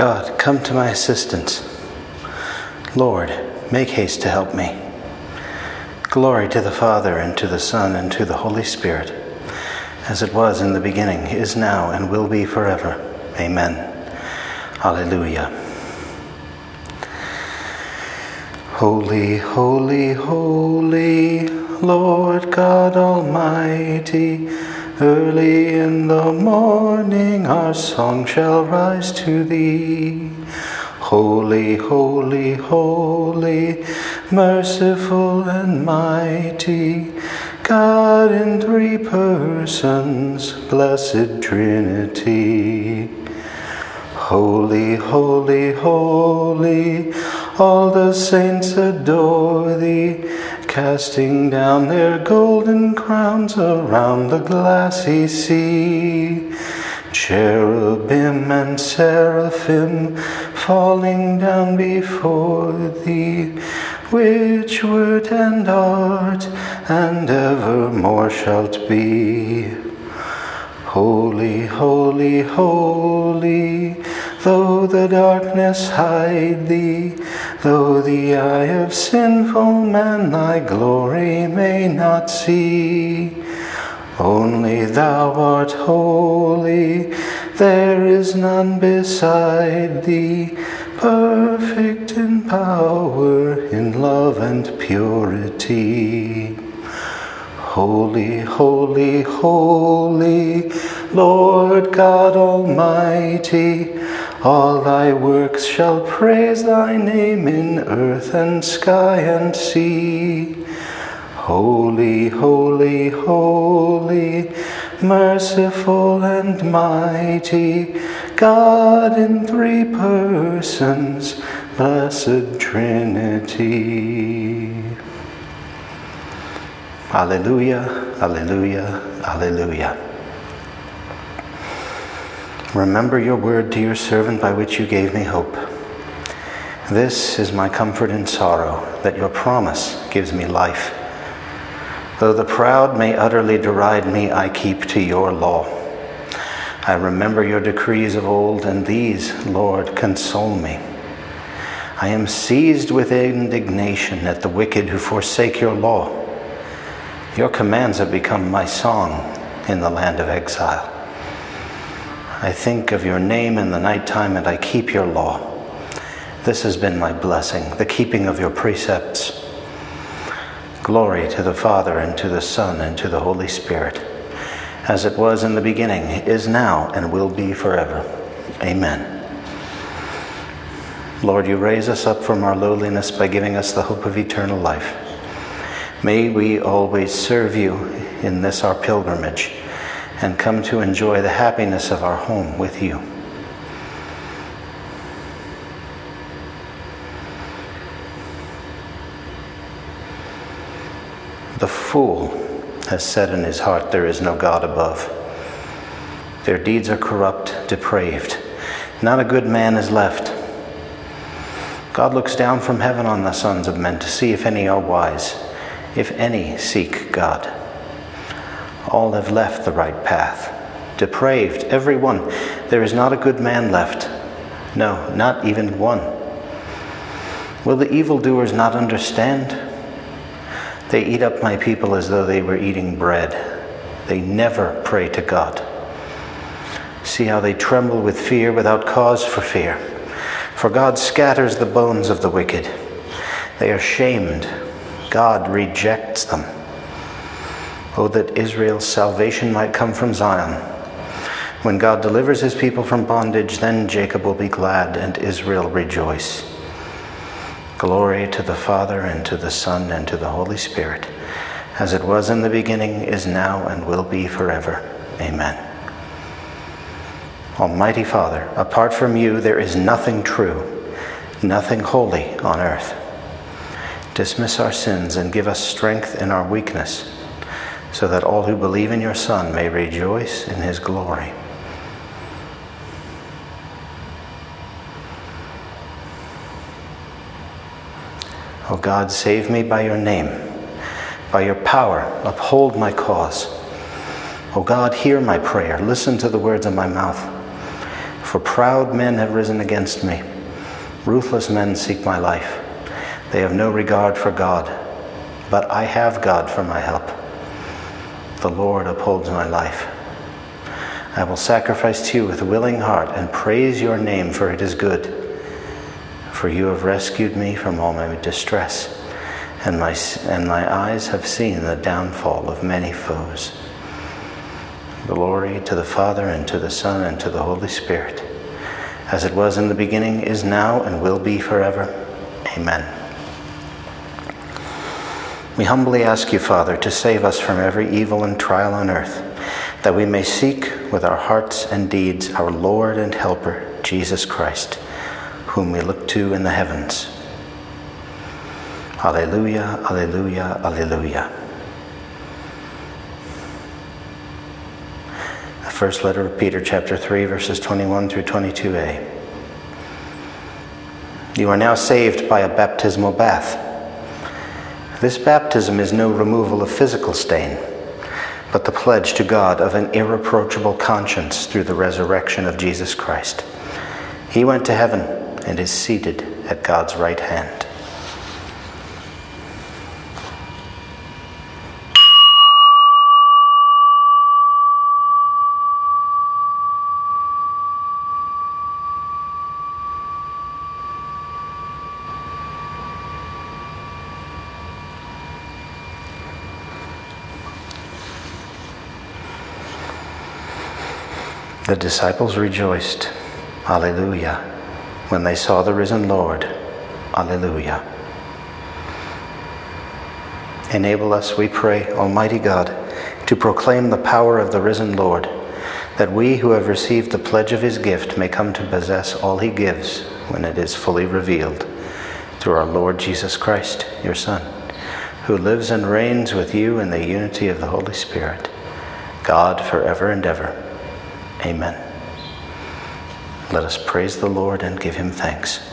God, come to my assistance. Lord, make haste to help me. Glory to the Father, and to the Son, and to the Holy Spirit, as it was in the beginning, is now, and will be forever. Amen. Alleluia. Holy, holy, holy, Lord God Almighty, early in the morning our song shall rise to thee. Holy, holy, holy, merciful and mighty, God in three persons, blessed Trinity. Holy, holy, holy, all the saints adore thee, casting down their golden crowns around the glassy sea. Cherubim and seraphim falling down before thee, which wert and art, and evermore shalt be. Holy, holy, holy, though the darkness hide thee, though the eye of sinful man thy glory may not see. Only thou art holy, there is none beside thee, perfect in power, in love and purity. Holy, holy, holy, Lord God Almighty, all thy works shall praise thy name in earth and sky and sea. Holy, holy, holy, merciful and mighty, God in three persons, blessed Trinity. Alleluia, alleluia, alleluia. Remember your word to your servant by which you gave me hope. This is my comfort in sorrow, that your promise gives me life. Though the proud may utterly deride me, I keep to your law. I remember your decrees of old, and these, Lord, console me. I am seized with indignation at the wicked who forsake your law. Your commands have become my song in the land of exile. I think of your name in the nighttime and I keep your law. This has been my blessing, the keeping of your precepts. Glory to the Father, and to the Son, and to the Holy Spirit, as it was in the beginning, is now, and will be forever. Amen. Lord, you raise us up from our lowliness by giving us the hope of eternal life. May we always serve you in this our pilgrimage and come to enjoy the happiness of our home with you. The fool has said in his heart, There is no God above. Their deeds are corrupt, depraved. Not a good man is left. God looks down from heaven on the sons of men to see if any are wise, if any seek God. All have left the right path. Depraved, every one. There is not a good man left. No, not even one. Will the evildoers not understand? They eat up my people as though they were eating bread. They never pray to God. See how they tremble with fear without cause for fear. For God scatters the bones of the wicked. They are shamed. God rejects them. Oh, that Israel's salvation might come from Zion. When God delivers his people from bondage, then Jacob will be glad and Israel rejoice. Glory to the Father, and to the Son, and to the Holy Spirit, as it was in the beginning, is now, and will be forever. Amen. Almighty Father, apart from you, there is nothing true, nothing holy on earth. Dismiss our sins and give us strength in our weakness, so that all who believe in your Son may rejoice in his glory. O oh God, save me by your name. By your power, uphold my cause. O oh God, hear my prayer. Listen to the words of my mouth. For proud men have risen against me. Ruthless men seek my life. They have no regard for God. But I have God for my help. The Lord upholds my life. I will sacrifice to you with a willing heart and praise your name, for it is good. For you have rescued me from all my distress, and my, and my eyes have seen the downfall of many foes. Glory to the Father, and to the Son, and to the Holy Spirit, as it was in the beginning, is now, and will be forever. Amen. We humbly ask you, Father, to save us from every evil and trial on earth, that we may seek with our hearts and deeds our Lord and Helper, Jesus Christ, whom we look to in the heavens. Alleluia, alleluia, alleluia. The first letter of Peter, chapter 3, verses 21 through 22a. You are now saved by a baptismal bath. This baptism is no removal of physical stain, but the pledge to God of an irreproachable conscience through the resurrection of Jesus Christ. He went to heaven and is seated at God's right hand. The disciples rejoiced, Alleluia, when they saw the risen Lord. Alleluia. Enable us, we pray, Almighty God, to proclaim the power of the risen Lord, that we who have received the pledge of his gift may come to possess all he gives when it is fully revealed. Through our Lord Jesus Christ, your Son, who lives and reigns with you in the unity of the Holy Spirit, God forever and ever. Amen. Let us praise the Lord and give him thanks.